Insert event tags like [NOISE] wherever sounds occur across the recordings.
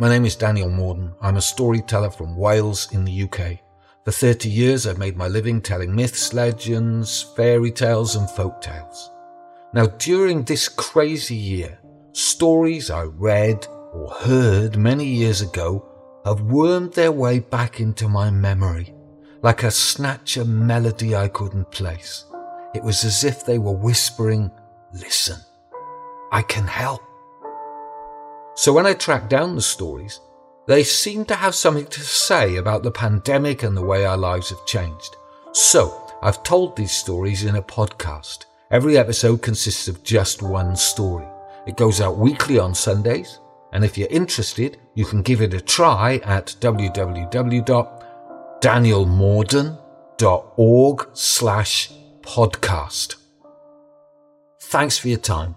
my name is Daniel Morden. I'm a storyteller from Wales in the UK. For 30 years, I've made my living telling myths, legends, fairy tales, and folk tales. Now, during this crazy year, stories I read or heard many years ago have wormed their way back into my memory, like a snatch of melody I couldn't place. It was as if they were whispering, Listen, I can help. So when I tracked down the stories, they seemed to have something to say about the pandemic and the way our lives have changed. So I've told these stories in a podcast. Every episode consists of just one story. It goes out weekly on Sundays, and if you're interested, you can give it a try at www.danielmorden.org slash podcast. Thanks for your time.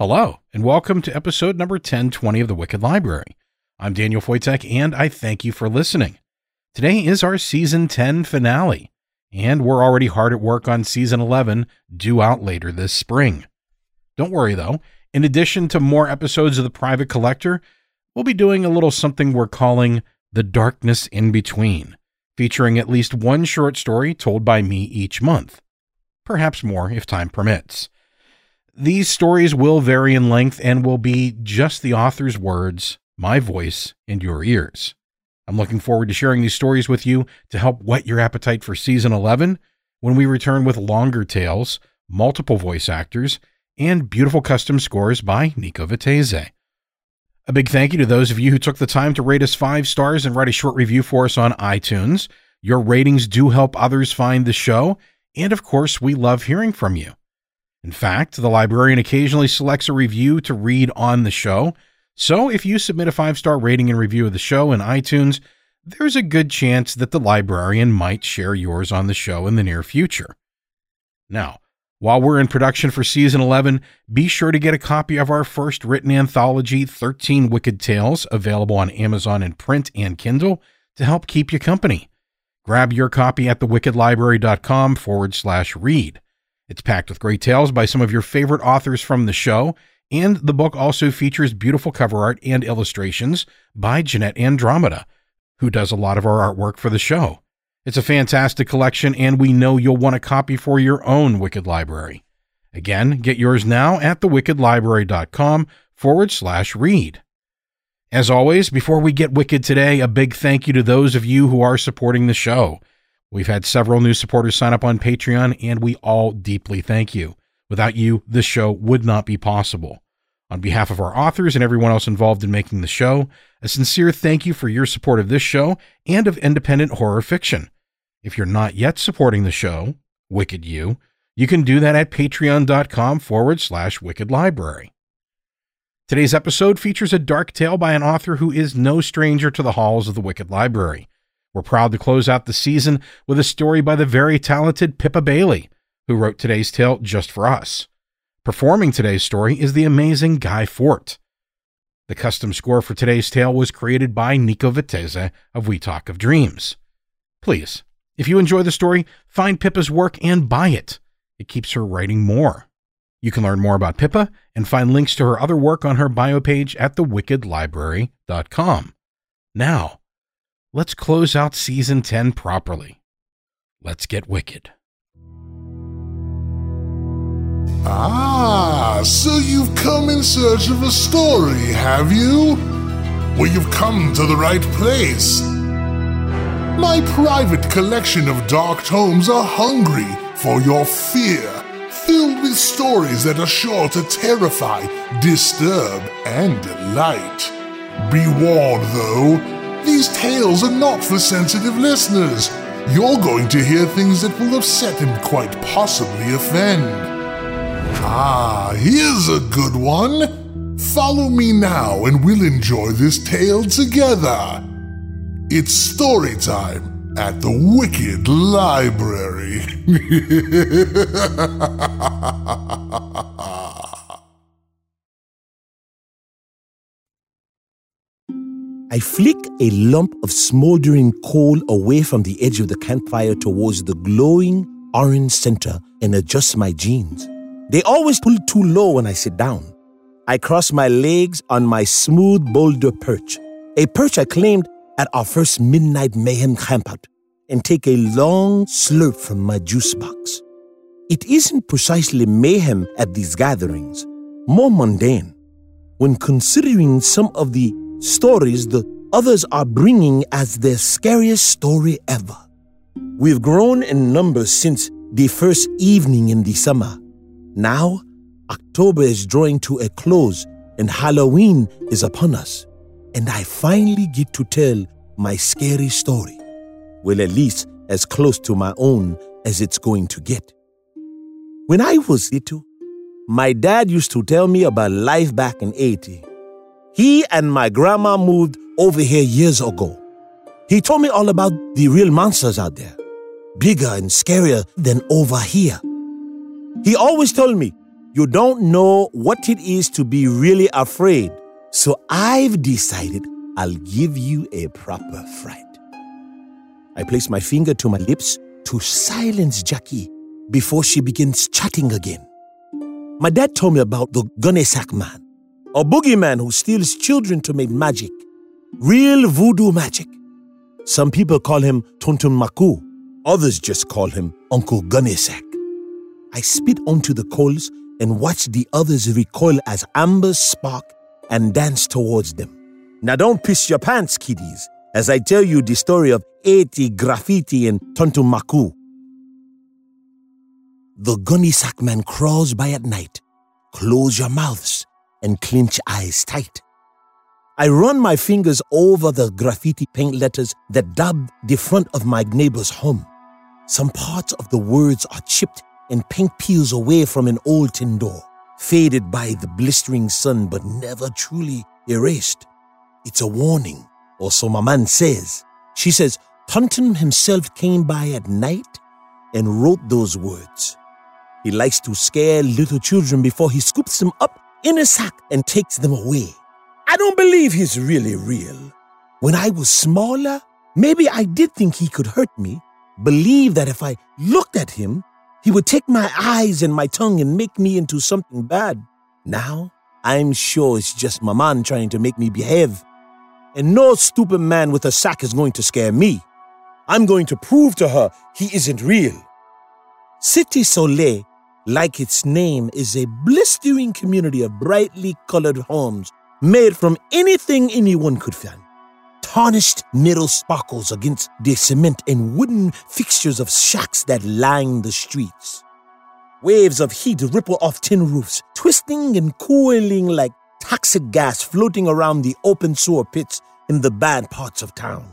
Hello, and welcome to episode number 1020 of the Wicked Library. I'm Daniel Foytik, and I thank you for listening. Today is our season 10 finale, and we're already hard at work on season 11, due out later this spring. Don't worry though, in addition to more episodes of The Private Collector, we'll be doing a little something we're calling The Darkness in Between, featuring at least one short story told by me each month. Perhaps more if time permits. These stories will vary in length and will be just the author's words, my voice, and your ears. I'm looking forward to sharing these stories with you to help whet your appetite for season 11 when we return with longer tales, multiple voice actors, and beautiful custom scores by Nico Vettese. A big thank you to those of you who took the time to rate us five stars and write a short review for us on iTunes. Your ratings do help others find the show, and of course, we love hearing from you. In fact, the librarian occasionally selects a review to read on the show. So if you submit a five star rating and review of the show in iTunes, there's a good chance that the librarian might share yours on the show in the near future. Now, while we're in production for season 11, be sure to get a copy of our first written anthology, 13 Wicked Tales, available on Amazon in print and Kindle to help keep you company. Grab your copy at thewickedlibrary.com forward slash read. It's packed with great tales by some of your favorite authors from the show, and the book also features beautiful cover art and illustrations by Jeanette Andromeda, who does a lot of our artwork for the show. It's a fantastic collection, and we know you'll want a copy for your own Wicked Library. Again, get yours now at thewickedlibrary.com forward slash read. As always, before we get wicked today, a big thank you to those of you who are supporting the show. We've had several new supporters sign up on Patreon, and we all deeply thank you. Without you, this show would not be possible. On behalf of our authors and everyone else involved in making the show, a sincere thank you for your support of this show and of independent horror fiction. If you're not yet supporting the show, Wicked You, you can do that at patreon.com forward slash wicked library. Today's episode features a dark tale by an author who is no stranger to the halls of the Wicked Library. We're proud to close out the season with a story by the very talented Pippa Bailey, who wrote today's tale just for us. Performing today's story is the amazing Guy Fortt. The custom score for today's tale was created by Nico Vettese of We Talk of Dreams. Please, if you enjoy the story, find Pippa's work and buy it. It keeps her writing more. You can learn more about Pippa and find links to her other work on her bio page at thewickedlibrary.com. Now, let's close out season 10 properly. Let's get wicked. Ah, so you've come in search of a story, have you? Well, you've come to the right place. My private collection of dark tomes are hungry for your fear, filled with stories that are sure to terrify, disturb, and delight. Be warned, though, these tales are not for sensitive listeners. You're going to hear things that will upset and quite possibly offend. Ah, here's a good one. Follow me now and we'll enjoy this tale together. It's story time at the Wicked Library. [LAUGHS] I flick a lump of smoldering coal away from the edge of the campfire towards the glowing orange center and adjust my jeans. They always pull too low when I sit down. I cross my legs on my smooth boulder perch, a perch I claimed at our first midnight mayhem campout, and take a long slurp from my juice box. It isn't precisely mayhem at these gatherings, more mundane. When considering some of the stories the others are bringing as their scariest story ever. We've grown in numbers since the first evening in the summer. Now, October is drawing to a close and Halloween is upon us. And I finally get to tell my scary story. Well, at least as close to my own as it's going to get. When I was little, my dad used to tell me about life back in Haiti. He and my grandma moved over here years ago. He told me all about the real monsters out there, bigger and scarier than over here. He always told me, You don't know what it is to be really afraid, so I've decided I'll give you a proper fright. I place my finger to my lips to silence Jackie before she begins chatting again. My dad told me about the Gunny Sack man, a boogeyman who steals children to make magic. Real voodoo magic. Some people call him Tonton Macoute, others just call him Uncle Gunny Sack. I spit onto the coals and watch the others recoil as ambers spark and dance towards them. Now don't piss your pants, kiddies, as I tell you the story of Haitian graffiti and Tonton Macoute. The Gunny Sack man crawls by at night. Close your mouths and clench eyes tight. I run my fingers over the graffiti paint letters that dab the front of my neighbor's home. Some parts of the words are chipped and paint peels away from an old tin door, faded by the blistering sun but never truly erased. It's a warning, or so my man says. She says Tonton himself came by at night and wrote those words. He likes to scare little children before he scoops them up in a sack and takes them away. I don't believe he's really real. When I was smaller, maybe I did think he could hurt me, believe that if I looked at him, he would take my eyes and my tongue and make me into something bad. Now, I'm sure it's just my man trying to make me behave. And no stupid man with a sack is going to scare me. I'm going to prove to her he isn't real. Cité Soleil, like its name, is a blistering community of brightly colored homes made from anything anyone could find. Tarnished metal sparkles against the cement and wooden fixtures of shacks that line the streets. Waves of heat ripple off tin roofs, twisting and coiling like toxic gas floating around the open sewer pits in the bad parts of town.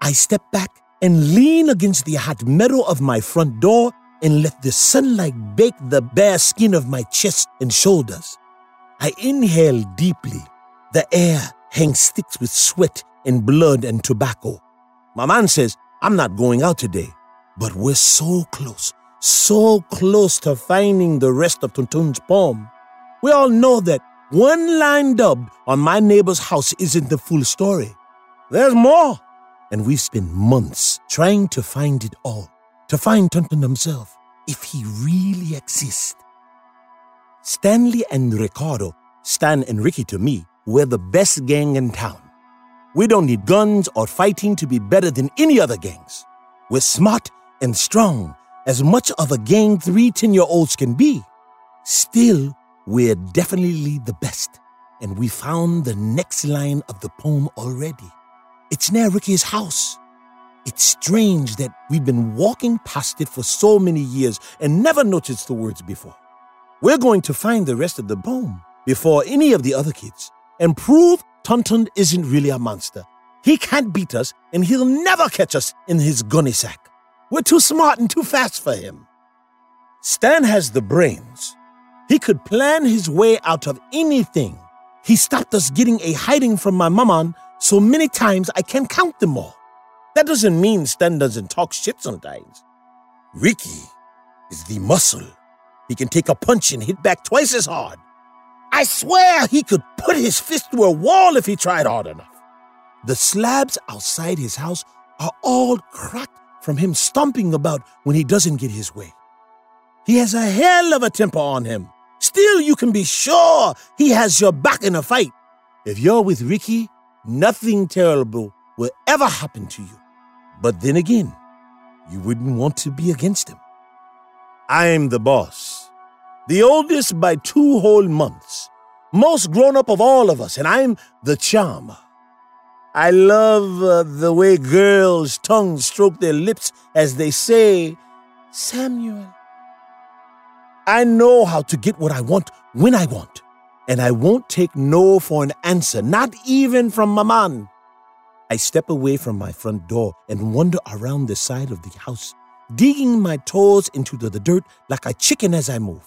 I step back and lean against the hot metal of my front door and let the sunlight bake the bare skin of my chest and shoulders. I inhale deeply. The air hangs thick with sweat and blood and tobacco. My man says, I'm not going out today. But we're so close, so close to finding the rest of Tonton's poem. We all know that one line dubbed on my neighbor's house isn't the full story. There's more. And we've spent months trying to find it all, to find Tonton himself, if he really exists. Stanley and Ricardo, Stan and Ricky to me, were the best gang in town. We don't need guns or fighting to be better than any other gangs. We're smart and strong, as much of a gang three 10 year olds can be. Still, we're definitely the best. and we found the next line of the poem already. It's near Ricky's house. It's strange that we've been walking past it for so many years and never noticed the words before. We're going to find the rest of the poem before any of the other kids and prove Tonton isn't really a monster. He can't beat us and he'll never catch us in his gunny sack. We're too smart and too fast for him. Stan has the brains. He could plan his way out of anything. He stopped us getting a hiding from my maman so many times I can't count them all. That doesn't mean Stan doesn't talk shit sometimes. Ricky is the muscle. He can take a punch and hit back twice as hard. I swear he could put his fist through a wall if he tried hard enough. The slabs outside his house are all cracked from him stomping about when he doesn't get his way. He has a hell of a temper on him. Still, you can be sure he has your back in a fight. If you're with Ricky, nothing terrible will ever happen to you. But then again, you wouldn't want to be against him. I'm the boss, the oldest by two whole months, most grown up of all of us, and I'm the charmer. I love uh, the way girls' tongues stroke their lips as they say, Samuel. I know how to get what I want when I want, and I won't take no for an answer, not even from Maman. I step away from my front door and wander around the side of the house, digging my toes into the, dirt like a chicken as I move.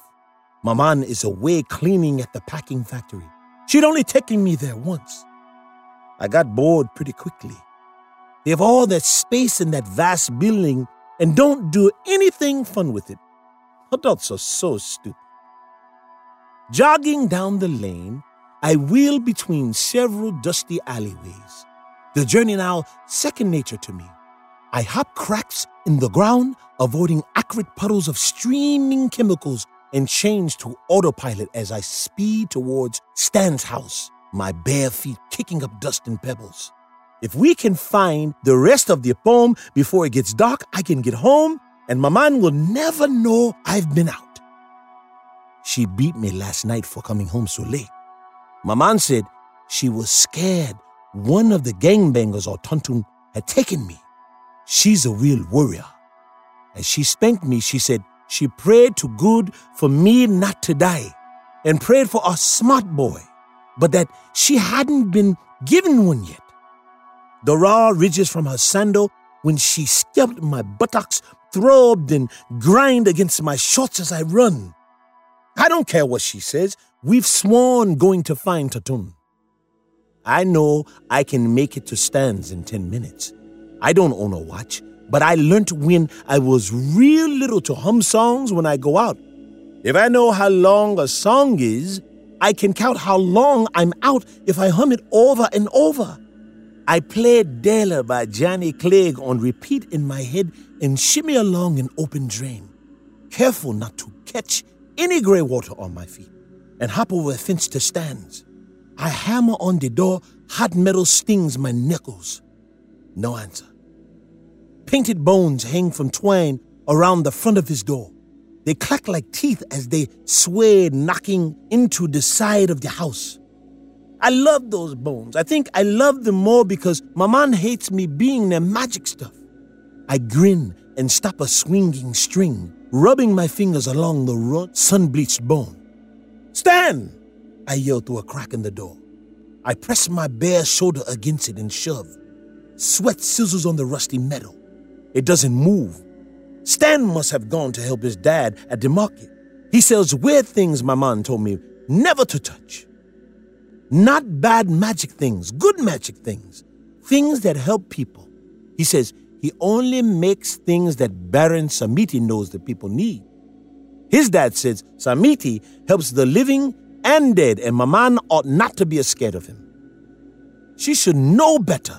Maman is away cleaning at the packing factory. She'd only taken me there once. I got bored pretty quickly. They have all that space in that vast building and don't do anything fun with it. Adults are so stupid. Jogging down the lane, I wheel between several dusty alleyways. The journey now second nature to me. I hop cracks in the ground, avoiding acrid puddles of streaming chemicals, and change to autopilot as I speed towards Stan's house, my bare feet kicking up dust and pebbles. If we can find the rest of the poem before it gets dark, I can get home and my Maman will never know I've been out. She beat me last night for coming home so late. Maman said she was scared one of the gangbangers or Tonton had taken me. She's a real warrior. As she spanked me, she said she prayed to good for me not to die and prayed for a smart boy, but that she hadn't been given one yet. The raw ridges from her sandal when she scalped my buttocks throbbed and grind against my shorts as I run. I don't care what she says. We've sworn going to find Tonton. I know I can make it to Stan's in 10 minutes. I don't own a watch, but I learnt when I was real little to hum songs when I go out. If I know how long a song is, I can count how long I'm out if I hum it over and over. I played Dela by Johnny Clegg on repeat in my head and shimmy along an open drain, careful not to catch any gray water on my feet, and hop over a fence to Stan's. I hammer on the door, hot metal stings my knuckles. No answer. Painted bones hang from twine around the front of his door. They clack like teeth as they sway, knocking into the side of the house. I love those bones. I think I love them more because Maman hates me being their magic stuff. I grin and stop a swinging string, rubbing my fingers along the sun bleached bone. Stan! I yell through a crack in the door. I press my bare shoulder against it and shove. Sweat sizzles on the rusty metal. It doesn't move. Stan must have gone to help his dad at the market. He sells weird things my mom told me never to touch. Not bad magic things, good magic things. Things that help people. He says he only makes things that Baron Samedi knows that people need. His dad says Samedi helps the living and dead, and Maman ought not to be scared of him. She should know better.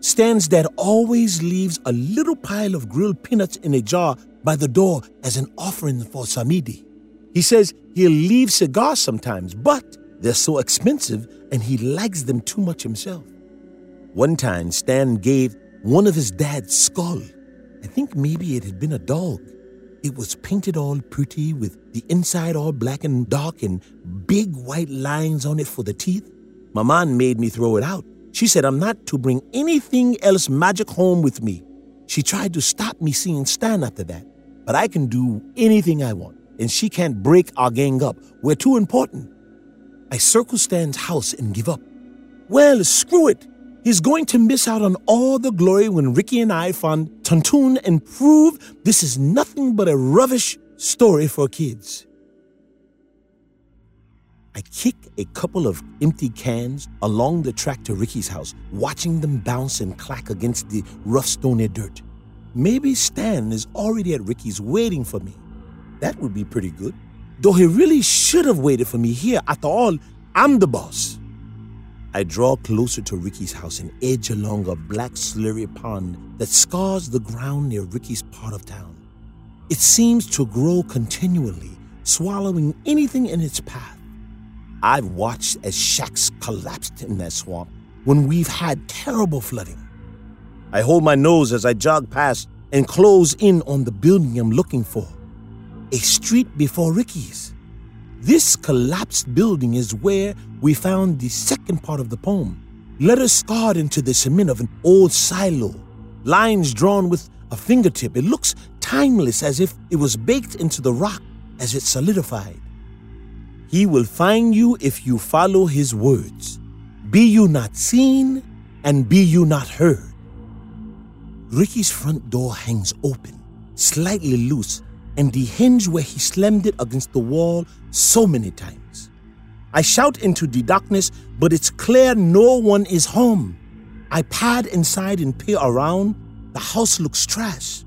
Stan's dad always leaves a little pile of grilled peanuts in a jar by the door as an offering for Samedi. He says he'll leave cigars sometimes, but they're so expensive and he likes them too much himself. One time, Stan gave one of his dad's skull. I think maybe it had been a dog. It was painted all pretty with the inside all black and dark and big white lines on it for the teeth. Mom made me throw it out. She said I'm not to bring anything else magic home with me. She tried to stop me seeing Stan after that, but I can do anything I want, and she can't break our gang up. We're too important. I circle Stan's house and give up. Well, screw it. He's going to miss out on all the glory when Ricky and I find Tonton and prove this is nothing but a rubbish story for kids. I kick a couple of empty cans along the track to Ricky's house, watching them bounce and clack against the rough stony dirt. Maybe Stan is already at Ricky's waiting for me. That would be pretty good. Though he really should have waited for me here. After all, I'm the boss. I draw closer to Ricky's house and edge along a black slurry pond that scars the ground near Ricky's part of town. It seems to grow continually, swallowing anything in its path. I've watched as shacks collapsed in that swamp when we've had terrible flooding. I hold my nose as I jog past and close in on the building I'm looking for. A street before Ricky's. This collapsed building is where we found the second part of the poem. Letters scarred into the cement of an old silo, lines drawn with a fingertip. It looks timeless as if it was baked into the rock as it solidified. He will find you if you follow his words. Be you not seen, and be you not heard. Ricky's front door hangs open, slightly loose, and the hinge where he slammed it against the wall so many times. I shout into the darkness, but it's clear no one is home. I pad inside and peer around. The house looks trash.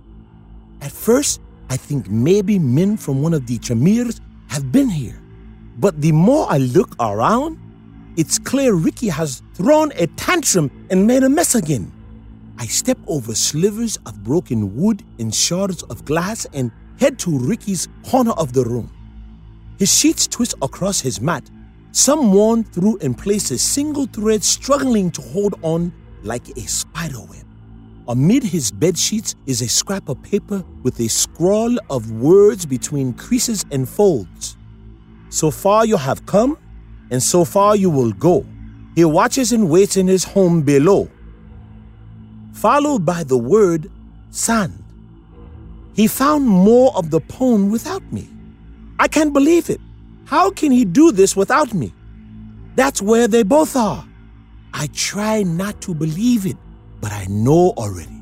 At first, I think maybe men from one of the Chimères have been here. But the more I look around, it's clear Ricky has thrown a tantrum and made a mess again. I step over slivers of broken wood and shards of glass and head to Ricky's corner of the room. His sheets twist across his mat, some worn through in places, single thread struggling to hold on like a spider web. Amid his bed sheets is a scrap of paper with a scrawl of words between creases and folds. So far you have come, and so far you will go. He watches and waits in his home below. Followed by the word sand. He found more of the poem without me. I can't believe it. How can he do this without me? That's where they both are. I try not to believe it, but I know already.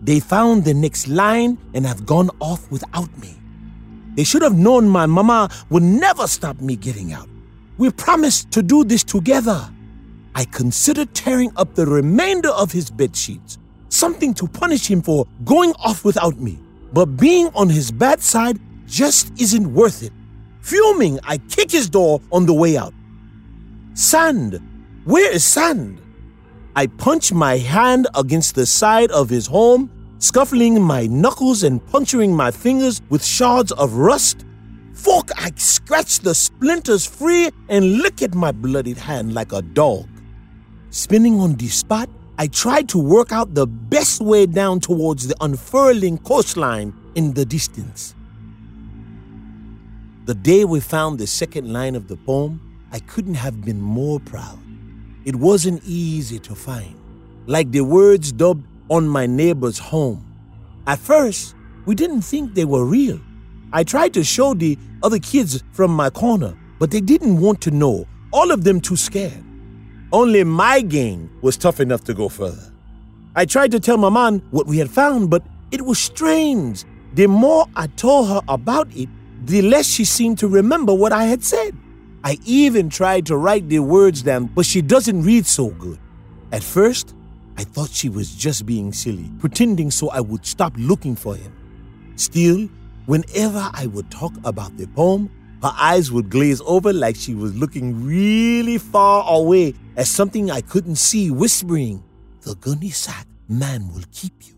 They found the next line and have gone off without me. They should have known my mama would never stop me getting out. We promised to do this together. I considered tearing up the remainder of his bed sheets, something to punish him for going off without me. But being on his bad side just isn't worth it. Fuming, I kick his door on the way out. Sand! Where is Sand? I punch my hand against the side of his home scuffling my knuckles and puncturing my fingers with shards of rust. Fork, I scratch the splinters free and lick at my bloodied hand like a dog. Spinning on the spot, I tried to work out the best way down towards the unfurling coastline in the distance. The day we found the second line of the poem, I couldn't have been more proud. It wasn't easy to find. Like the words dubbed on my neighbor's home. At first, we didn't think they were real. I tried to show the other kids from my corner, but they didn't want to know, all of them too scared. Only my gang was tough enough to go further. I tried to tell my mom what we had found, but it was strange. The more I told her about it, the less she seemed to remember what I had said. I even tried to write the words down, but she doesn't read so good. At first, I thought she was just being silly, pretending so I would stop looking for him. Still, whenever I would talk about the poem, her eyes would glaze over like she was looking really far away at something I couldn't see, whispering, The gunny sack man will keep you.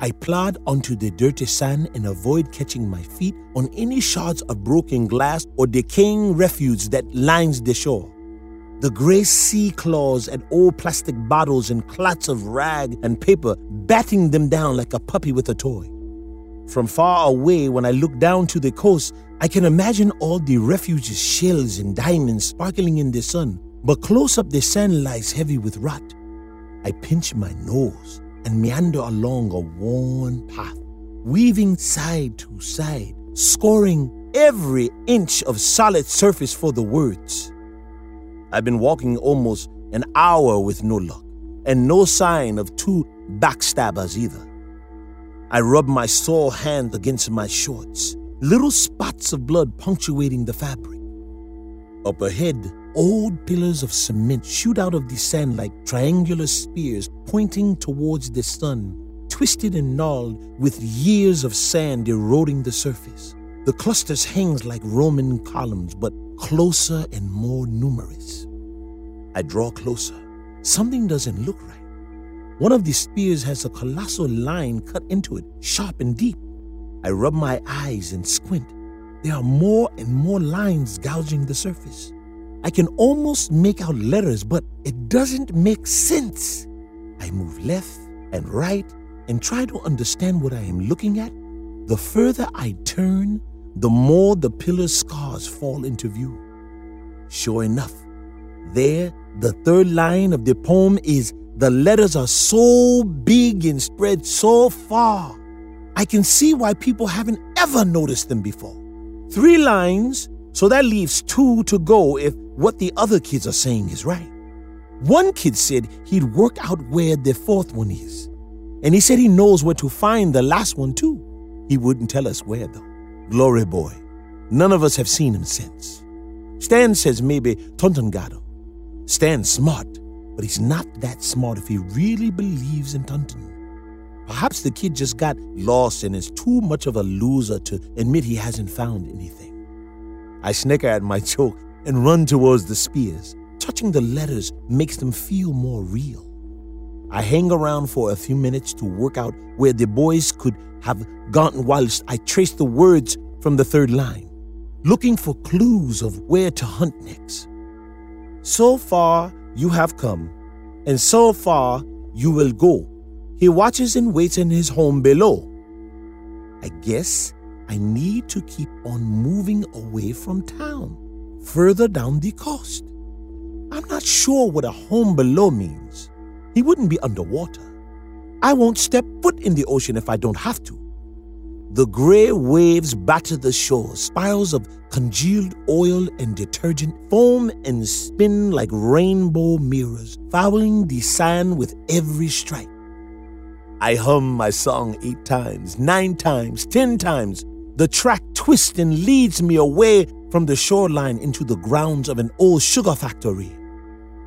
I plod onto the dirty sand and avoid catching my feet on any shards of broken glass or decaying refuse that lines the shore the gray sea claws at old plastic bottles and clots of rag and paper, batting them down like a puppy with a toy. From far away, when I look down to the coast, I can imagine all the refuges, shells, and diamonds sparkling in the sun. But close up, the sand lies heavy with rot. I pinch my nose and meander along a worn path, weaving side to side, scoring every inch of solid surface for the words. I've been walking almost an hour with no luck, and no sign of two backstabbers either. I rub my sore hand against my shorts, little spots of blood punctuating the fabric. Up ahead, old pillars of cement shoot out of the sand like triangular spears pointing towards the sun, twisted and gnarled with years of sand eroding the surface. The clusters hang like Roman columns, but closer and more numerous. I draw closer. Something doesn't look right. One of the spears has a colossal line cut into it, sharp and deep. I rub my eyes and squint. There are more and more lines gouging the surface. I can almost make out letters, but it doesn't make sense. I move left and right and try to understand what I am looking at. The further I turn, the more the pillar scars fall into view. Sure enough, there, the third line of the poem is the letters are so big and spread so far. I can see why people haven't ever noticed them before. Three lines, so that leaves two to go if what the other kids are saying is right. One kid said he'd work out where the fourth one is. And he said he knows where to find the last one too. He wouldn't tell us where though. Glory boy. None of us have seen him since. Stan says maybe Tonton got him. Stan's smart, but he's not that smart if he really believes in Tonton. Perhaps the kid just got lost and is too much of a loser to admit he hasn't found anything. I snicker at my [LAUGHS] joke and run towards the spears. Touching the letters makes them feel more real. I hang around for a few minutes to work out where the boys could have gone whilst I trace the words from the third line, looking for clues of where to hunt next. So far, you have come, and so far you will go. He watches and waits in his home below. I guess I need to keep on moving away from town, further down the coast. I'm not sure what a home below means. He wouldn't be underwater. I won't step foot in the ocean if I don't have to. The gray waves batter the shore, spirals of congealed oil and detergent foam and spin like rainbow mirrors, fouling the sand with every strike. I hum my song eight times, nine times, ten times. The track twists and leads me away from the shoreline into the grounds of an old sugar factory.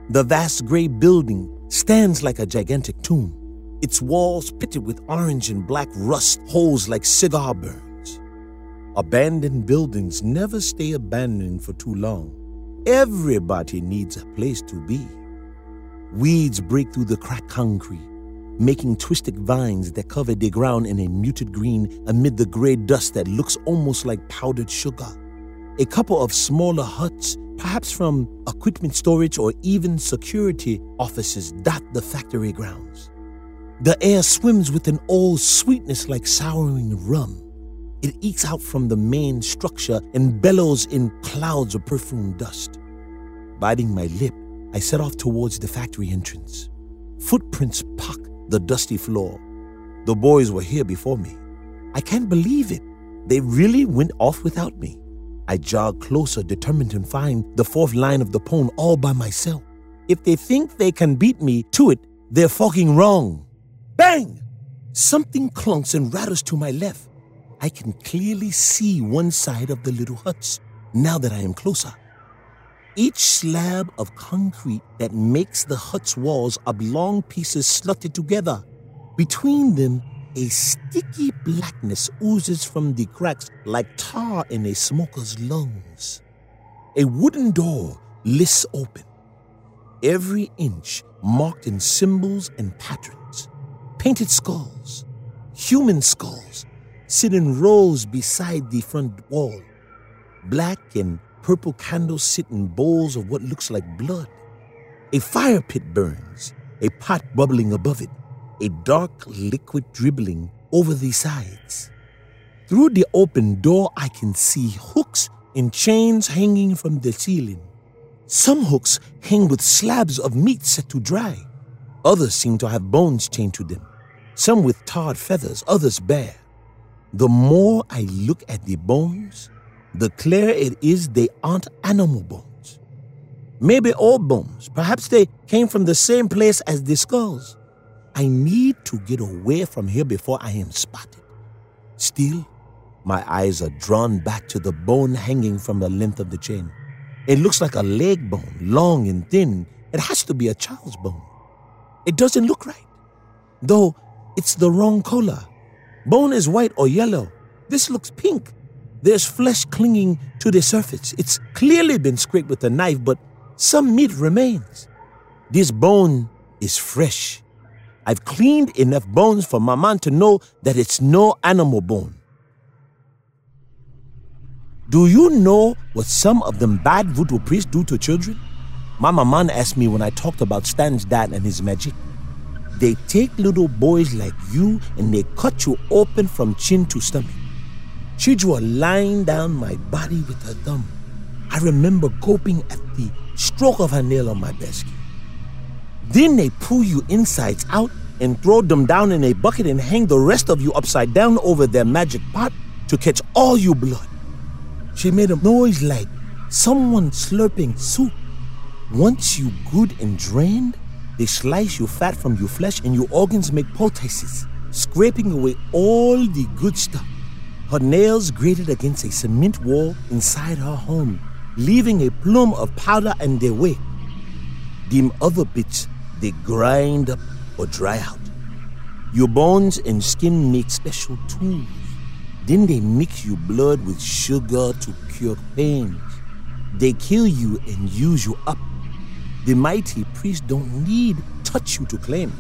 The vast gray building stands like a gigantic tomb its walls pitted with orange and black rust holes like cigar burns. Abandoned buildings never stay abandoned for too long. Everybody needs a place to be. Weeds break through the cracked concrete, making twisted vines that cover the ground in a muted green amid the gray dust that looks almost like powdered sugar. A couple of smaller huts, perhaps from equipment storage or even security offices, dot the factory grounds. The air swims with an old sweetness like souring rum. It ekes out from the main structure and bellows in clouds of perfumed dust. Biting my lip, I set off towards the factory entrance. Footprints pock the dusty floor. The boys were here before me. I can't believe it. They really went off without me. I jog closer, determined to find the fourth line of the poem all by myself. If they think they can beat me to it, they're fucking wrong. Bang! Something clunks and rattles to my left. I can clearly see one side of the little huts now that I am closer. Each slab of concrete that makes the hut's walls are long pieces slotted together. Between them, a sticky blackness oozes from the cracks like tar in a smoker's lungs. A wooden door lists open, every inch marked in symbols and patterns. Painted skulls, human skulls, sit in rows beside the front wall. Black and purple candles sit in bowls of what looks like blood. A fire pit burns, a pot bubbling above it, a dark liquid dribbling over the sides. Through the open door, I can see hooks and chains hanging from the ceiling. Some hooks hang with slabs of meat set to dry. Others seem to have bones chained to them, some with tarred feathers, others bare. The more I look at the bones, the clearer it is they aren't animal bones. Maybe old bones. Perhaps they came from the same place as the skulls. I need to get away from here before I am spotted. Still, my eyes are drawn back to the bone hanging from the length of the chain. It looks like a leg bone, long and thin. It has to be a child's bone. It doesn't look right, though it's the wrong color. Bone is white or yellow. This looks pink. There's flesh clinging to the surface. It's clearly been scraped with a knife, but some meat remains. This bone is fresh. I've cleaned enough bones for my man to know that it's no animal bone. Do you know what some of them bad voodoo priests do to children? My Maman asked me when I talked about Stan's dad and his magic. They take little boys like you and they cut you open from chin to stomach. She drew a line down my body with her thumb. I remember gulping at the stroke of her nail on my basket. Then they pull you insides out and throw them down in a bucket and hang the rest of you upside down over their magic pot to catch all your blood. She made a noise like someone slurping soup. Once you good and drained, they slice your fat from your flesh and your organs make poultices, scraping away all the good stuff. Her nails grated against a cement wall inside her home, leaving a plume of powder in their wake. Them other bits they grind up or dry out. Your bones and skin make special tools. Then they mix your blood with sugar to cure pains. They kill you and use you up the mighty priests don't need touch you to claim.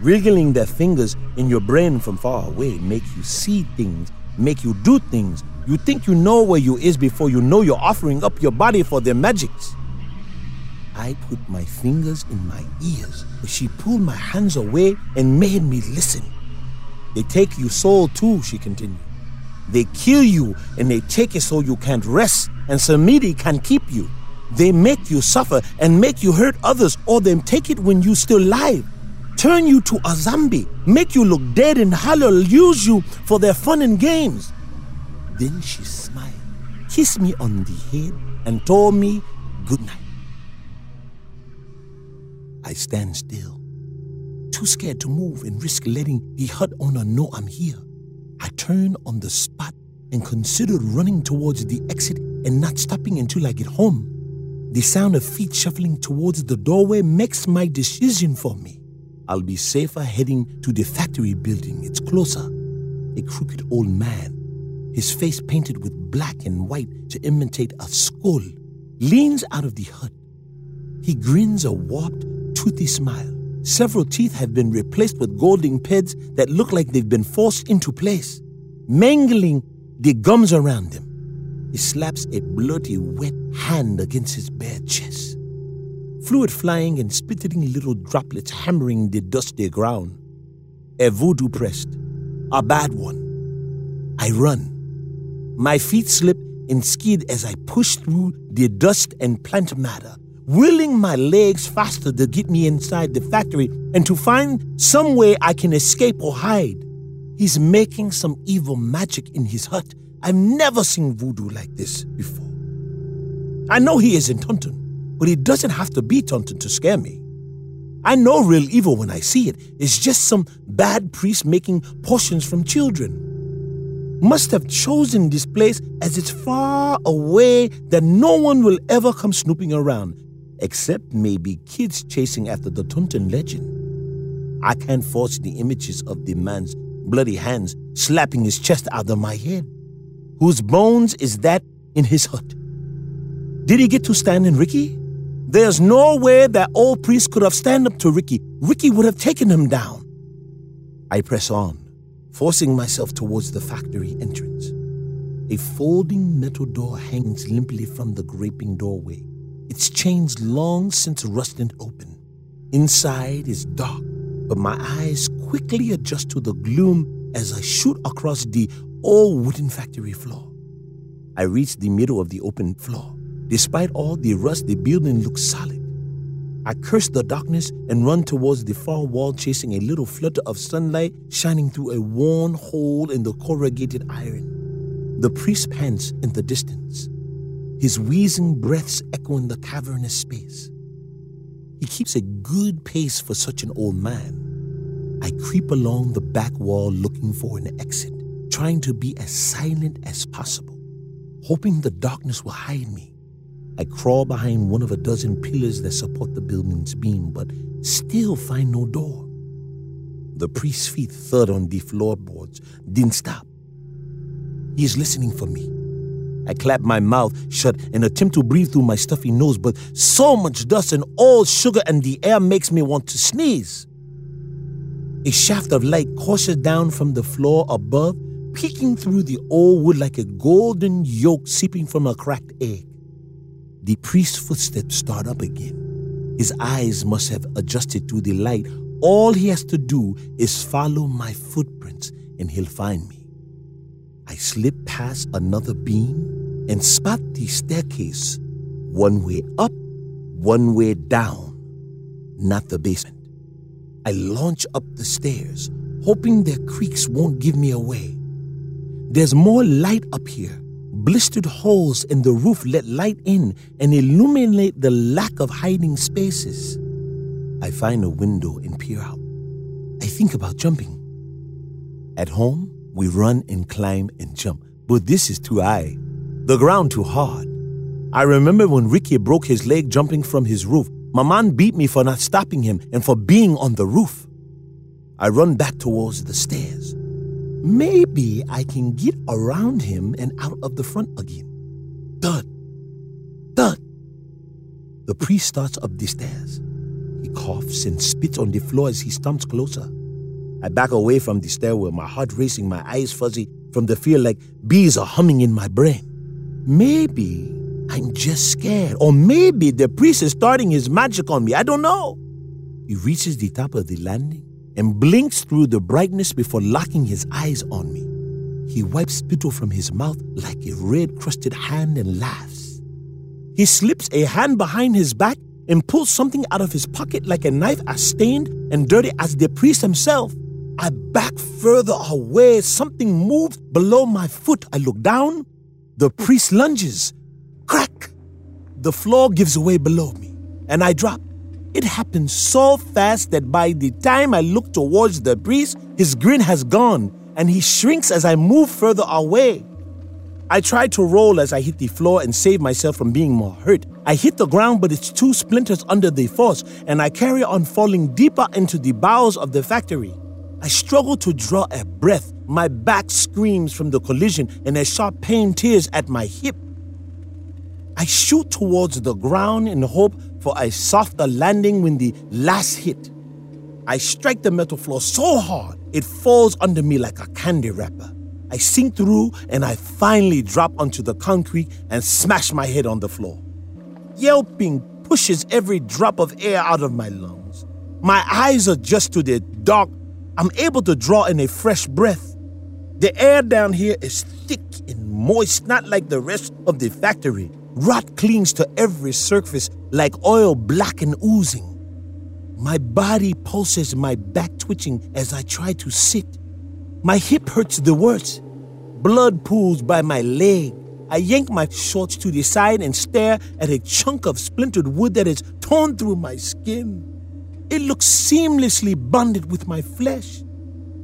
Wriggling their fingers in your brain from far away make you see things, make you do things. You think you know where you is before you know you're offering up your body for their magics. I put my fingers in my ears, but she pulled my hands away and made me listen. They take your soul too, she continued. They kill you and they take it so you can't rest, and Samedi can't keep you. They make you suffer and make you hurt others, or they take it when you still alive. Turn you to a zombie, make you look dead and hollow, use you for their fun and games. Then she smiled, kissed me on the head, and told me good night. I stand still, too scared to move and risk letting the hut owner know I'm here. I turn on the spot and consider running towards the exit and not stopping until I get home. The sound of feet shuffling towards the doorway makes my decision for me. I'll be safer heading to the factory building. It's closer. A crooked old man, his face painted with black and white to imitate a skull, leans out of the hut. He grins a warped, toothy smile. Several teeth have been replaced with golden pads that look like they've been forced into place, mangling the gums around them. He slaps a bloody, wet hand against his bare chest. Fluid flying and spitting little droplets hammering the dusty ground. A voodoo priest, a bad one. I run. My feet slip and skid as I push through the dust and plant matter, willing my legs faster to get me inside the factory and to find some way I can escape or hide. He's making some evil magic in his hut I've never seen voodoo like this before. I know he is in Tonton, but he doesn't have to be Tonton to scare me. I know real evil when I see it. It's just some bad priest making potions from children. Must have chosen this place as it's far away that no one will ever come snooping around, except maybe kids chasing after the Tonton legend. I can't force the images of the man's bloody hands slapping his chest out of my head whose bones is that in his hut? Did he get to Stan in Ricky? There's no way that old priest could have stand up to Ricky. Ricky would have taken him down. I press on, forcing myself towards the factory entrance. A folding metal door hangs limply from the gaping doorway, its chains long since rusted open. Inside is dark, but my eyes quickly adjust to the gloom as I shoot across the old wooden factory floor. I reach the middle of the open floor. Despite all the rust, the building looks solid. I curse the darkness and run towards the far wall, chasing a little flutter of sunlight shining through a worn hole in the corrugated iron. The priest pants in the distance, his wheezing breaths echo in the cavernous space. He keeps a good pace for such an old man. I creep along the back wall looking for an exit, trying to be as silent as possible, hoping the darkness will hide me. I crawl behind one of a dozen pillars that support the building's beam, but still find no door. The priest's feet thud on the floorboards, didn't stop. He is listening for me. I clap my mouth shut and attempt to breathe through my stuffy nose, but so much dust and all sugar and the air makes me want to sneeze. A shaft of light courses down from the floor above, peeking through the old wood like a golden yolk seeping from a cracked egg. The priest's footsteps start up again. His eyes must have adjusted to the light. All he has to do is follow my footprints and he'll find me. I slip past another beam and spot the staircase, one way up, one way down, not the basement. I launch up the stairs, hoping their creaks won't give me away. There's more light up here. Blistered holes in the roof let light in and illuminate the lack of hiding spaces. I find a window and peer out. I think about jumping. At home, we run and climb and jump, but this is too high. The ground too hard. I remember when Ricky broke his leg jumping from his roof. Maman beat me for not stopping him and for being on the roof. I run back towards the stairs. Maybe I can get around him and out of the front again. Thud. Thud. The priest starts up the stairs. He coughs and spits on the floor as he stumps closer. I back away from the stairwell, my heart racing, my eyes fuzzy from the fear like bees are humming in my brain. Maybe I'm just scared, or maybe the priest is starting his magic on me. I don't know. He reaches the top of the landing and blinks through the brightness before locking his eyes on me. He wipes spittle from his mouth like a red crusted hand and laughs. He slips a hand behind his back and pulls something out of his pocket like a knife as stained and dirty as the priest himself. I back further away. Something moves below my foot. I look down. The priest lunges. Crack! The floor gives way below me, and I drop. It happens so fast that by the time I look towards the priest, his grin has gone, and he shrinks as I move further away. I try to roll as I hit the floor and save myself from being more hurt. I hit the ground, but it's two splinters under the force, and I carry on falling deeper into the bowels of the factory. I struggle to draw a breath. My back screams from the collision, and a sharp pain tears at my hip. I shoot towards the ground in hope for a softer landing when the last hit. I strike the metal floor so hard it falls under me like a candy wrapper. I sink through and I finally drop onto the concrete and smash my head on the floor. Yelping pushes every drop of air out of my lungs. My eyes adjust to the dark. I'm able to draw in a fresh breath. The air down here is thick and moist, not like the rest of the factory. Rot clings to every surface like oil black and oozing. My body pulses, my back twitching as I try to sit. My hip hurts the worst. Blood pools by my leg. I yank my shorts to the side and stare at a chunk of splintered wood that is torn through my skin. It looks seamlessly bonded with my flesh.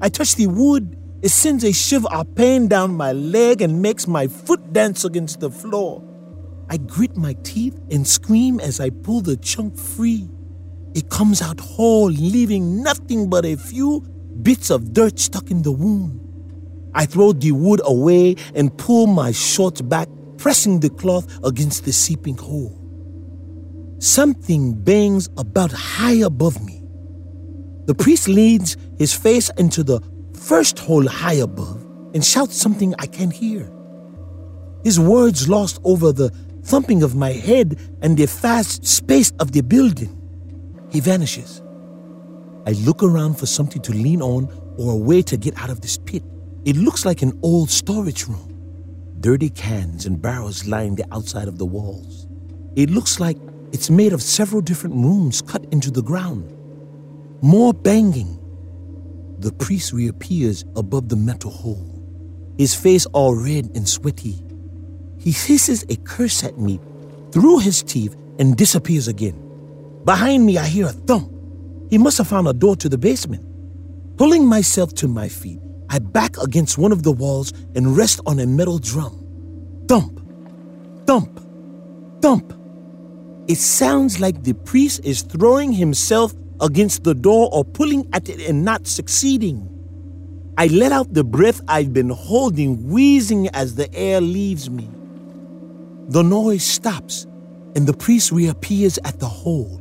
I touch the wood. It sends a shiver of pain down my leg and makes my foot dance against the floor. I grit my teeth and scream as I pull the chunk free. It comes out whole, leaving nothing but a few bits of dirt stuck in the wound. I throw the wood away and pull my shorts back, pressing the cloth against the seeping hole. Something bangs about high above me. The priest leads his face into the first hole high above and shouts something I can't hear. His words lost over the thumping of my head and the vast space of the building. He vanishes. I look around for something to lean on or a way to get out of this pit. It looks like an old storage room. Dirty cans and barrels line the outside of the walls. It looks like it's made of several different rooms cut into the ground. More banging. The priest reappears above the metal hole, his face all red and sweaty. He hisses a curse at me through his teeth and disappears again. Behind me, I hear a thump. He must have found a door to the basement. Pulling myself to my feet, I back against one of the walls and rest on a metal drum. Thump, thump, thump. It sounds like the priest is throwing himself against the door or pulling at it and not succeeding. I let out the breath I've been holding, wheezing as the air leaves me. The noise stops, and the priest reappears at the hole.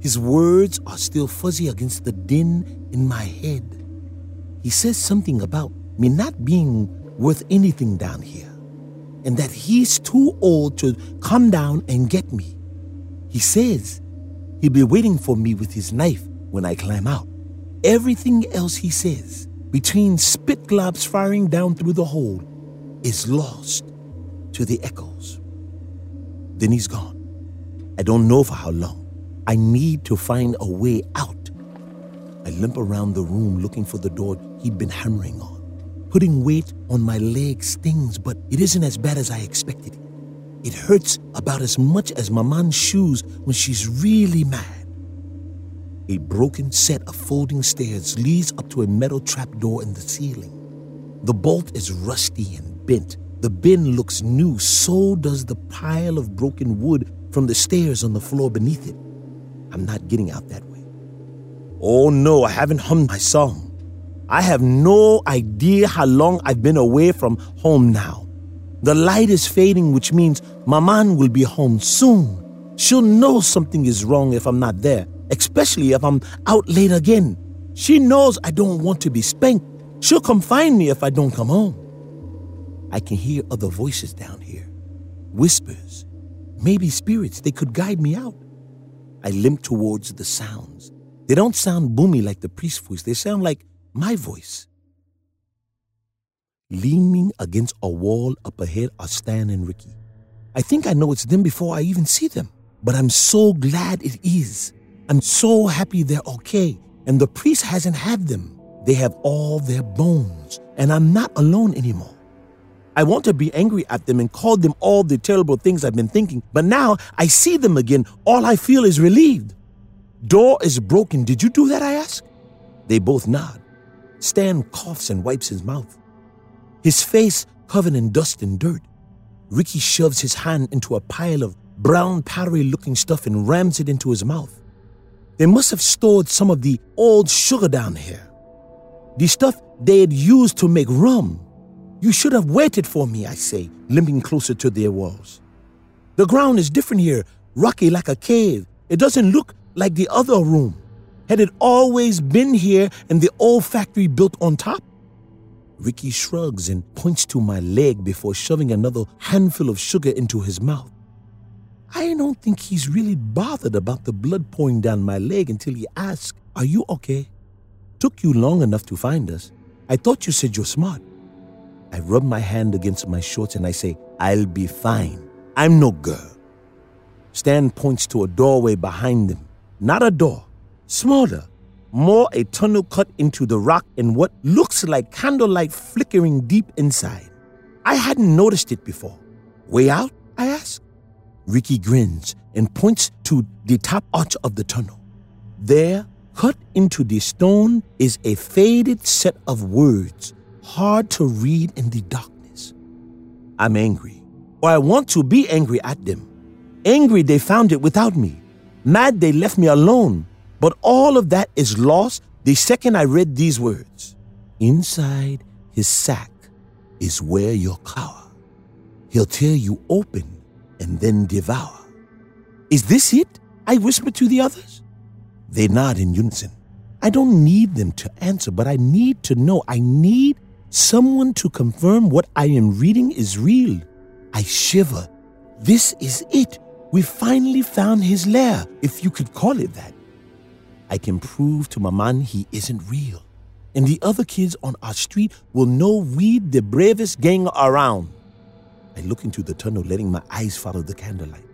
His words are still fuzzy against the din in my head. He says something about me not being worth anything down here, and that he's too old to come down and get me. He says He'll be waiting for me with his knife when I climb out. Everything else he says, between spit globs firing down through the hole, is lost to the echoes. Then he's gone. I don't know for how long. I need to find a way out. I limp around the room looking for the door he'd been hammering on. Putting weight on my leg stings, but it isn't as bad as I expected. It hurts about as much as Maman's shoes when she's really mad. A broken set of folding stairs leads up to a metal trapdoor in the ceiling. The bolt is rusty and bent. The bin looks new, so does the pile of broken wood from the stairs on the floor beneath it. I'm not getting out that way. Oh no, I haven't hummed my song. I have no idea how long I've been away from home now. The light is fading, which means Maman will be home soon. She'll know something is wrong if I'm not there, especially if I'm out late again. She knows I don't want to be spanked. She'll come find me if I don't come home. I can hear other voices down here whispers, maybe spirits. They could guide me out. I limp towards the sounds. They don't sound boomy like the priest's voice, they sound like my voice. Leaning against a wall up ahead are Stan and Ricky. I think I know it's them before I even see them, but I'm so glad it is. I'm so happy they're okay, and the priest hasn't had them. They have all their bones, and I'm not alone anymore. I want to be angry at them and call them all the terrible things I've been thinking, but now I see them again. All I feel is relieved. Door is broken. Did you do that? I ask. They both nod. Stan coughs and wipes his mouth his face covered in dust and dirt. Ricky shoves his hand into a pile of brown, powdery looking stuff and rams it into his mouth. They must have stored some of the old sugar down here. The stuff they had used to make rum. You should have waited for me, I say, limping closer to their walls. The ground is different here, rocky like a cave. It doesn't look like the other room. Had it always been here and the old factory built on top? Ricky shrugs and points to my leg before shoving another handful of sugar into his mouth. I don't think he's really bothered about the blood pouring down my leg until he asks, Are you okay? Took you long enough to find us. I thought you said you're smart. I rub my hand against my shorts and I say, I'll be fine. I'm no girl. Stan points to a doorway behind them. Not a door, smaller, more a tunnel cut into the rock and what looks like candlelight flickering deep inside. I hadn't noticed it before. Way out? I ask. Ricky grins and points to the top arch of the tunnel. There, cut into the stone, is a faded set of words, hard to read in the darkness. I'm angry, or I want to be angry at them. Angry they found it without me. Mad they left me alone but all of that is lost the second I read these words Inside his sack is where you'll cower. He'll tear you open and then devour. Is this it? I whisper to the others. They nod in unison. I don't need them to answer, but I need to know. I need someone to confirm what I am reading is real. I shiver. This is it. We finally found his lair, if you could call it that. I can prove to Maman he isn't real. and the other kids on our street will know we the bravest gang around. I look into the tunnel, letting my eyes follow the candlelight.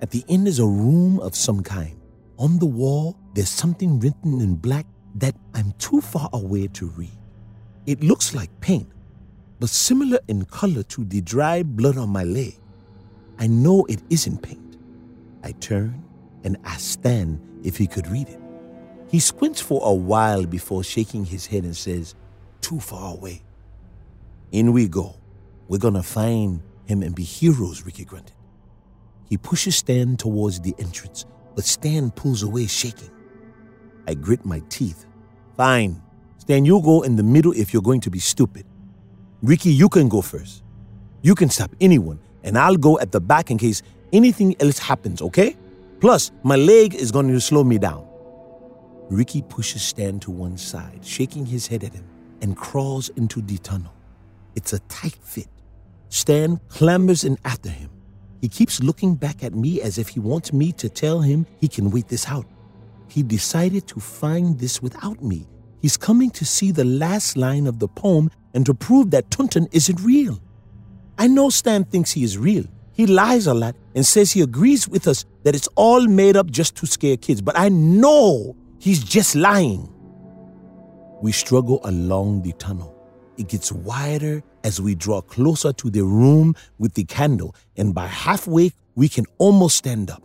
At the end is a room of some kind. On the wall, there's something written in black that I'm too far away to read. It looks like paint, but similar in color to the dry blood on my leg. I know it isn't paint. I turn and ask Stan if he could read it. He squints for a while before shaking his head and says, Too far away. In we go. We're gonna find him and be heroes, Ricky grunted. He pushes Stan towards the entrance, but Stan pulls away, shaking. I grit my teeth. Fine. Stan, you go in the middle if you're going to be stupid. Ricky, you can go first. You can stop anyone, and I'll go at the back in case anything else happens, okay? Plus, my leg is going to slow me down. Ricky pushes Stan to one side, shaking his head at him, and crawls into the tunnel. It's a tight fit. Stan clambers in after him. He keeps looking back at me as if he wants me to tell him he can wait this out. He decided to find this without me. He's coming to see the last line of the poem and to prove that Tonton isn't real. I know Stan thinks he is real. He lies a lot and says he agrees with us that it's all made up just to scare kids, but I know he's just lying. We struggle along the tunnel. It gets wider as we draw closer to the room with the candle, and by halfway, we can almost stand up.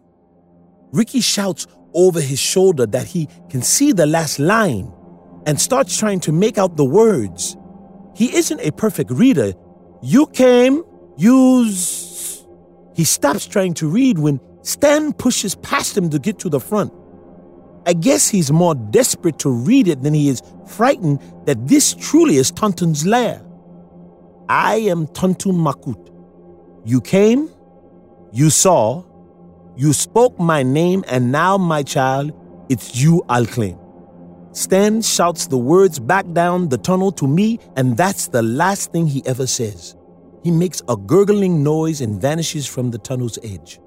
Ricky shouts over his shoulder that he can see the last line and starts trying to make out the words. He isn't a perfect reader. You came, use. He stops trying to read when Stan pushes past him to get to the front. I guess he's more desperate to read it than he is frightened that this truly is Tonton's lair. I am Tonton Macoute. You came, you saw, you spoke my name, and now, my child, it's you I'll claim. Stan shouts the words back down the tunnel to me, and that's the last thing he ever says. He makes a gurgling noise and vanishes from the tunnel's edge.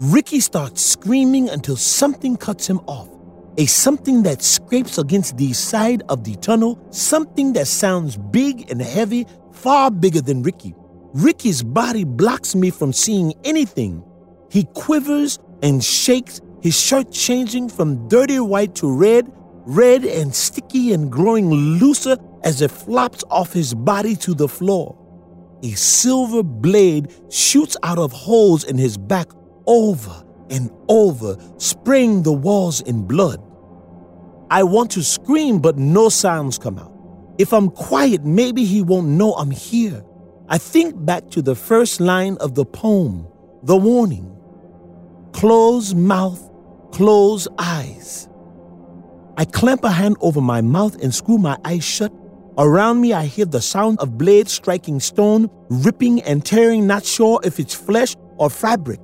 Ricky starts screaming until something cuts him off. A something that scrapes against the side of the tunnel, something that sounds big and heavy, far bigger than Ricky. Ricky's body blocks me from seeing anything. He quivers and shakes, his shirt changing from dirty white to red, red and sticky and growing looser as it flops off his body to the floor. A silver blade shoots out of holes in his back over and over, spraying the walls in blood. I want to scream, but no sounds come out. If I'm quiet, maybe he won't know I'm here. I think back to the first line of the poem, the warning close mouth, close eyes. I clamp a hand over my mouth and screw my eyes shut. Around me, I hear the sound of blades striking stone, ripping and tearing, not sure if it's flesh or fabric.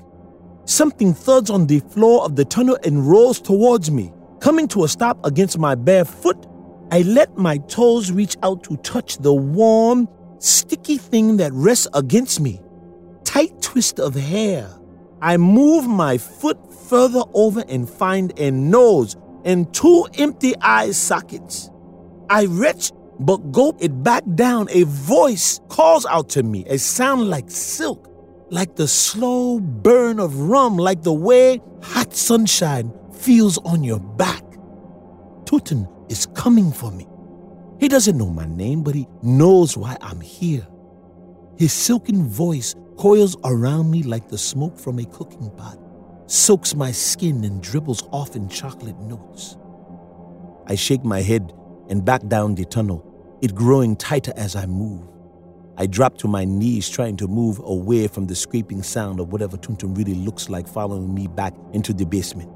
Something thuds on the floor of the tunnel and rolls towards me. Coming to a stop against my bare foot, I let my toes reach out to touch the warm, sticky thing that rests against me. Tight twist of hair. I move my foot further over and find a nose and two empty eye sockets. I retch but gulp it back down. A voice calls out to me, a sound like silk, like the slow burn of rum, like the way hot sunshine feels on your back. Tonton is coming for me. He doesn't know my name, but he knows why I'm here. His silken voice coils around me like the smoke from a cooking pot, soaks my skin and dribbles off in chocolate notes. I shake my head and back down the tunnel, it growing tighter as I move. I drop to my knees, trying to move away from the scraping sound of whatever Tonton really looks like following me back into the basement.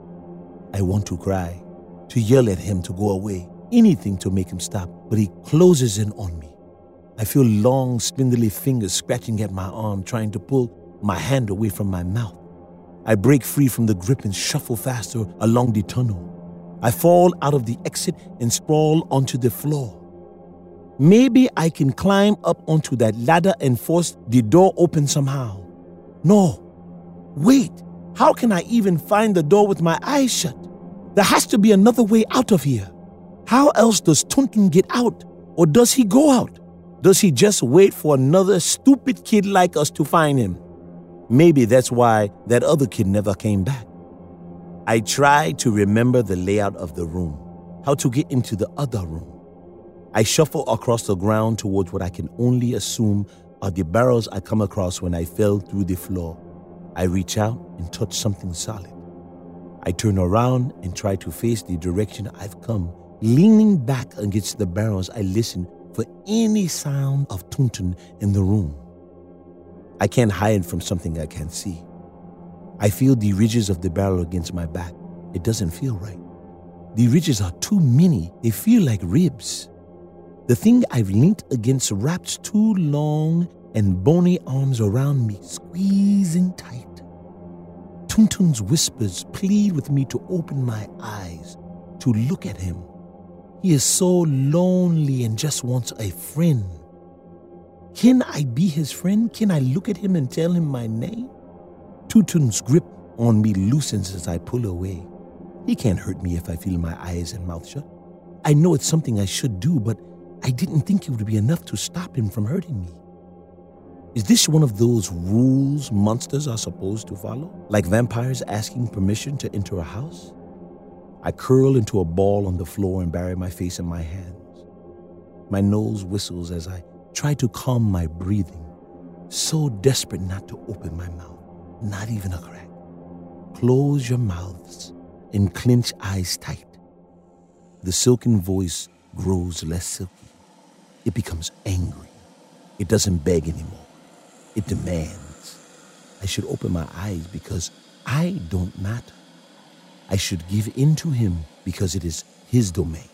I want to cry, to yell at him to go away, anything to make him stop, but he closes in on me. I feel long, spindly fingers scratching at my arm, trying to pull my hand away from my mouth. I break free from the grip and shuffle faster along the tunnel. I fall out of the exit and sprawl onto the floor. Maybe I can climb up onto that ladder and force the door open somehow. No. Wait. How can I even find the door with my eyes shut? There has to be another way out of here. How else does Tonton get out? Or does he go out? Does he just wait for another stupid kid like us to find him? Maybe that's why that other kid never came back. I try to remember the layout of the room, how to get into the other room. I shuffle across the ground towards what I can only assume are the barrels I come across when I fell through the floor. I reach out and touch something solid. I turn around and try to face the direction I've come. Leaning back against the barrels, I listen for any sound of Tonton in the room. I can't hide from something I can't see. I feel the ridges of the barrel against my back. It doesn't feel right. The ridges are too many, they feel like ribs. The thing I've leaned against wraps two long and bony arms around me, squeezing tight. Tonton's whispers plead with me to open my eyes, to look at him. He is so lonely and just wants a friend. Can I be his friend? Can I look at him and tell him my name? Tonton's grip on me loosens as I pull away. He can't hurt me if I feel my eyes and mouth shut. I know it's something I should do, but I didn't think it would be enough to stop him from hurting me. Is this one of those rules monsters are supposed to follow? Like vampires asking permission to enter a house? I curl into a ball on the floor and bury my face in my hands. My nose whistles as I try to calm my breathing, so desperate not to open my mouth, not even a crack. Close your mouths and clench eyes tight. The silken voice grows less silky. It becomes angry. It doesn't beg anymore. It demands. I should open my eyes because I don't matter. I should give in to him because it is his domain.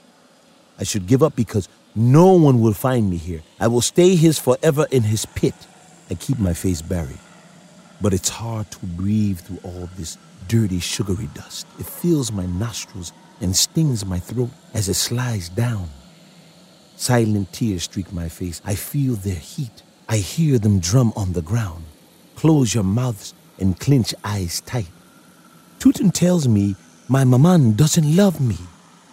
I should give up because no one will find me here. I will stay his forever in his pit and keep my face buried. But it's hard to breathe through all this dirty, sugary dust. It fills my nostrils and stings my throat as it slides down. Silent tears streak my face. I feel their heat. I hear them drum on the ground. Close your mouths and clench eyes tight. Tonton tells me my maman doesn't love me,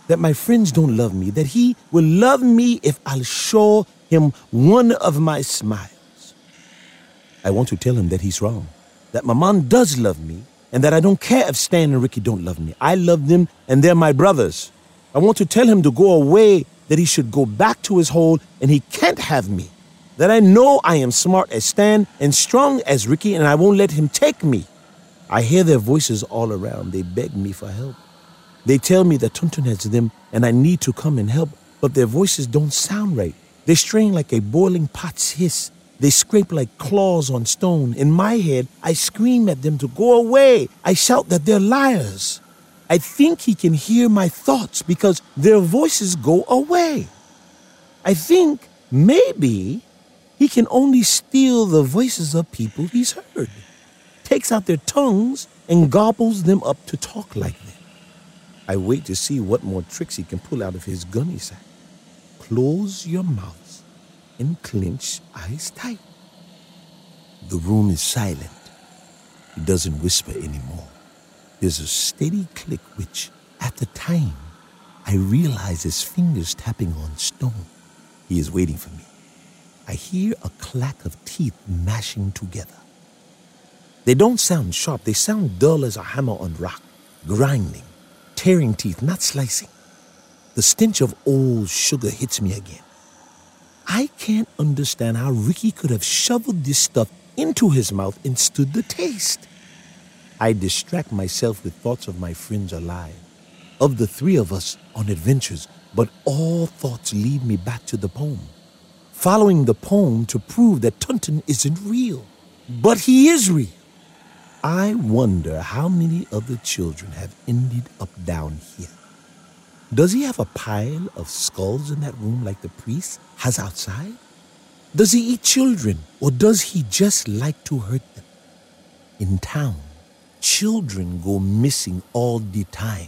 that my friends don't love me, that he will love me if I'll show him one of my smiles. I want to tell him that he's wrong, that maman does love me, and that I don't care if Stan and Ricky don't love me. I love them, and they're my brothers. I want to tell him to go away, that he should go back to his hole, and he can't have me that I know I am smart as Stan and strong as Ricky, and I won't let him take me. I hear their voices all around. They beg me for help. They tell me that Tonton has them and I need to come and help, but their voices don't sound right. They strain like a boiling pot's hiss. They scrape like claws on stone. In my head, I scream at them to go away. I shout that they're liars. I think he can hear my thoughts because their voices go away. I think maybe he can only steal the voices of people he's heard, takes out their tongues, and gobbles them up to talk like them. I wait to see what more tricks he can pull out of his gunny sack. Close your mouths and clench eyes tight. The room is silent. He doesn't whisper anymore. There's a steady click, which, at the time, I realize his fingers tapping on stone. He is waiting for me. I hear a clack of teeth mashing together. They don't sound sharp, they sound dull as a hammer on rock, grinding, tearing teeth, not slicing. The stench of old sugar hits me again. I can't understand how Ricky could have shoveled this stuff into his mouth and stood the taste. I distract myself with thoughts of my friends alive, of the three of us on adventures, but all thoughts lead me back to the poem following the poem to prove that Tonton isn't real. But he is real. I wonder how many other children have ended up down here. Does he have a pile of skulls in that room like the priest has outside? Does he eat children or does he just like to hurt them? In town, children go missing all the time.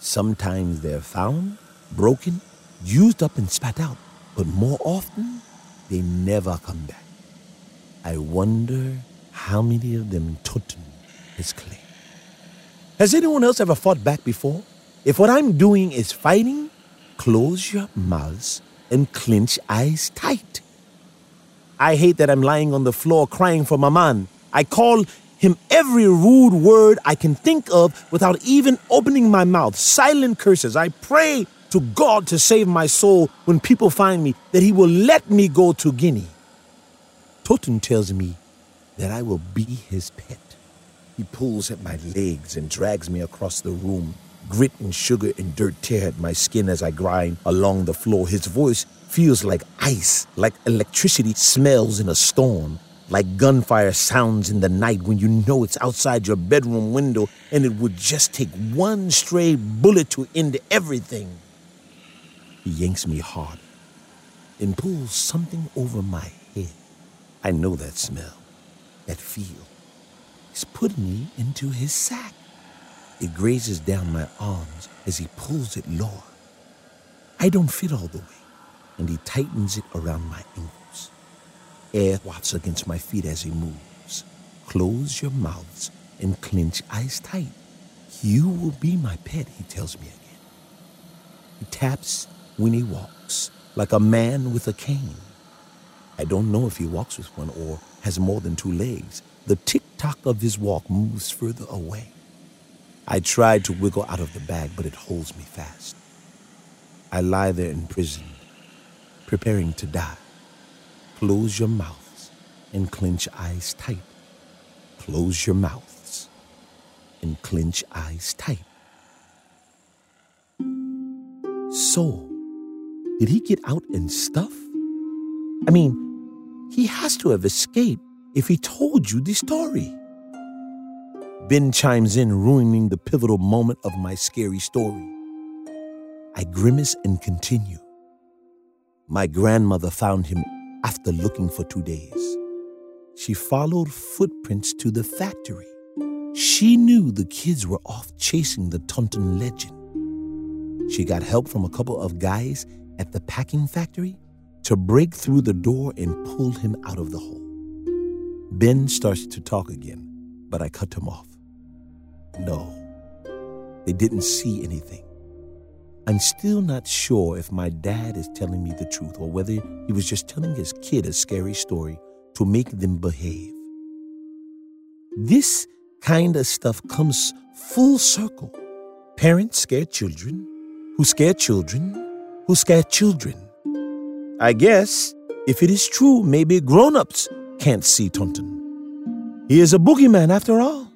Sometimes they're found, broken, used up, and spat out. But more often, they never come back. I wonder how many of them Tonton is claimed. Has anyone else ever fought back before? If what I'm doing is fighting, close your mouths and clench eyes tight. I hate that I'm lying on the floor crying for my man. I call him every rude word I can think of without even opening my mouth. Silent curses. I pray to God to save my soul when people find me, that he will let me go to Guinea. Tonton tells me that I will be his pet. He pulls at my legs and drags me across the room. Grit and sugar and dirt tear at my skin as I grind along the floor. His voice feels like ice, like electricity smells in a storm, like gunfire sounds in the night when you know it's outside your bedroom window and it would just take one stray bullet to end everything. He yanks me hard and pulls something over my head. I know that smell, that feel. He's putting me into his sack. It grazes down my arms as he pulls it lower. I don't fit all the way, and he tightens it around my ankles. Air wafts against my feet as he moves. Close your mouths and clench eyes tight. You will be my pet, he tells me again. He taps when he walks, like a man with a cane. I don't know if he walks with one or has more than two legs. The tick tock of his walk moves further away. I try to wiggle out of the bag, but it holds me fast. I lie there imprisoned, preparing to die. Close your mouths and clench eyes tight. Close your mouths and clench eyes tight. So, did he get out and stuff? I mean, he has to have escaped if he told you the story. Ben chimes in, ruining the pivotal moment of my scary story. I grimace and continue. My grandmother found him after looking for two days. She followed footprints to the factory. She knew the kids were off chasing the Tonton legend. She got help from a couple of guys at the packing factory to break through the door and pull him out of the hole. Ben starts to talk again, but I cut him off. No, they didn't see anything. I'm still not sure if my dad is telling me the truth or whether he was just telling his kid a scary story to make them behave. This kind of stuff comes full circle. Parents scare children, who scare children, who scare children. I guess if it is true, maybe grown ups can't see Tonton. He is a boogeyman after all.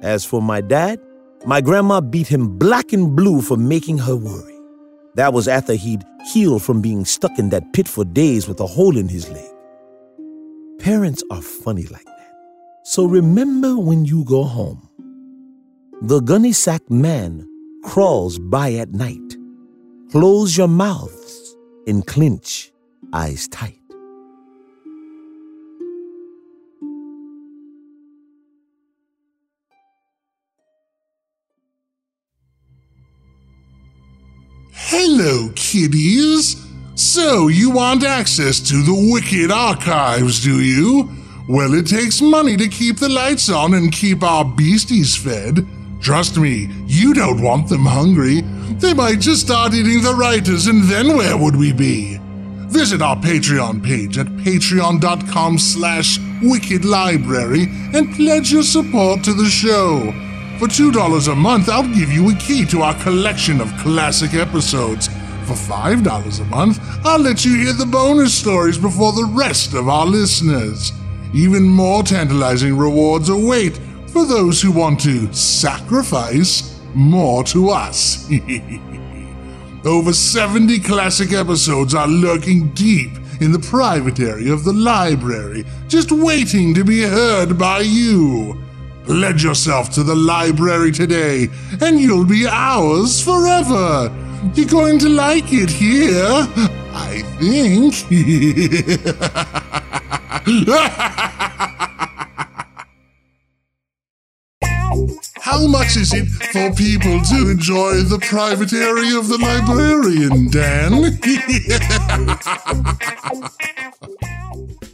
As for my dad, my grandma beat him black and blue for making her worry. That was after he'd healed from being stuck in that pit for days with a hole in his leg. Parents are funny like that. So remember when you go home. The gunny sack man crawls by at night. Close your mouths and clench eyes tight. Hello, kiddies! So, you want access to the Wicked Archives, do you? Well, it takes money to keep the lights on and keep our beasties fed. Trust me, you don't want them hungry. They might just start eating the writers, and then where would we be? Visit our Patreon page at patreon.com slash wickedlibrary and pledge your support to the show. For $2 a month, I'll give you a key to our collection of classic episodes. For $5 a month, I'll let you hear the bonus stories before the rest of our listeners. Even more tantalizing rewards await for those who want to sacrifice more to us. [LAUGHS] Over 70 classic episodes are lurking deep in the private area of the library, just waiting to be heard by you. Pledge yourself to the library today, and you'll be ours forever. You're going to like it here, I think. [LAUGHS] How much is it for people to enjoy the private area of the librarian, Dan? [LAUGHS]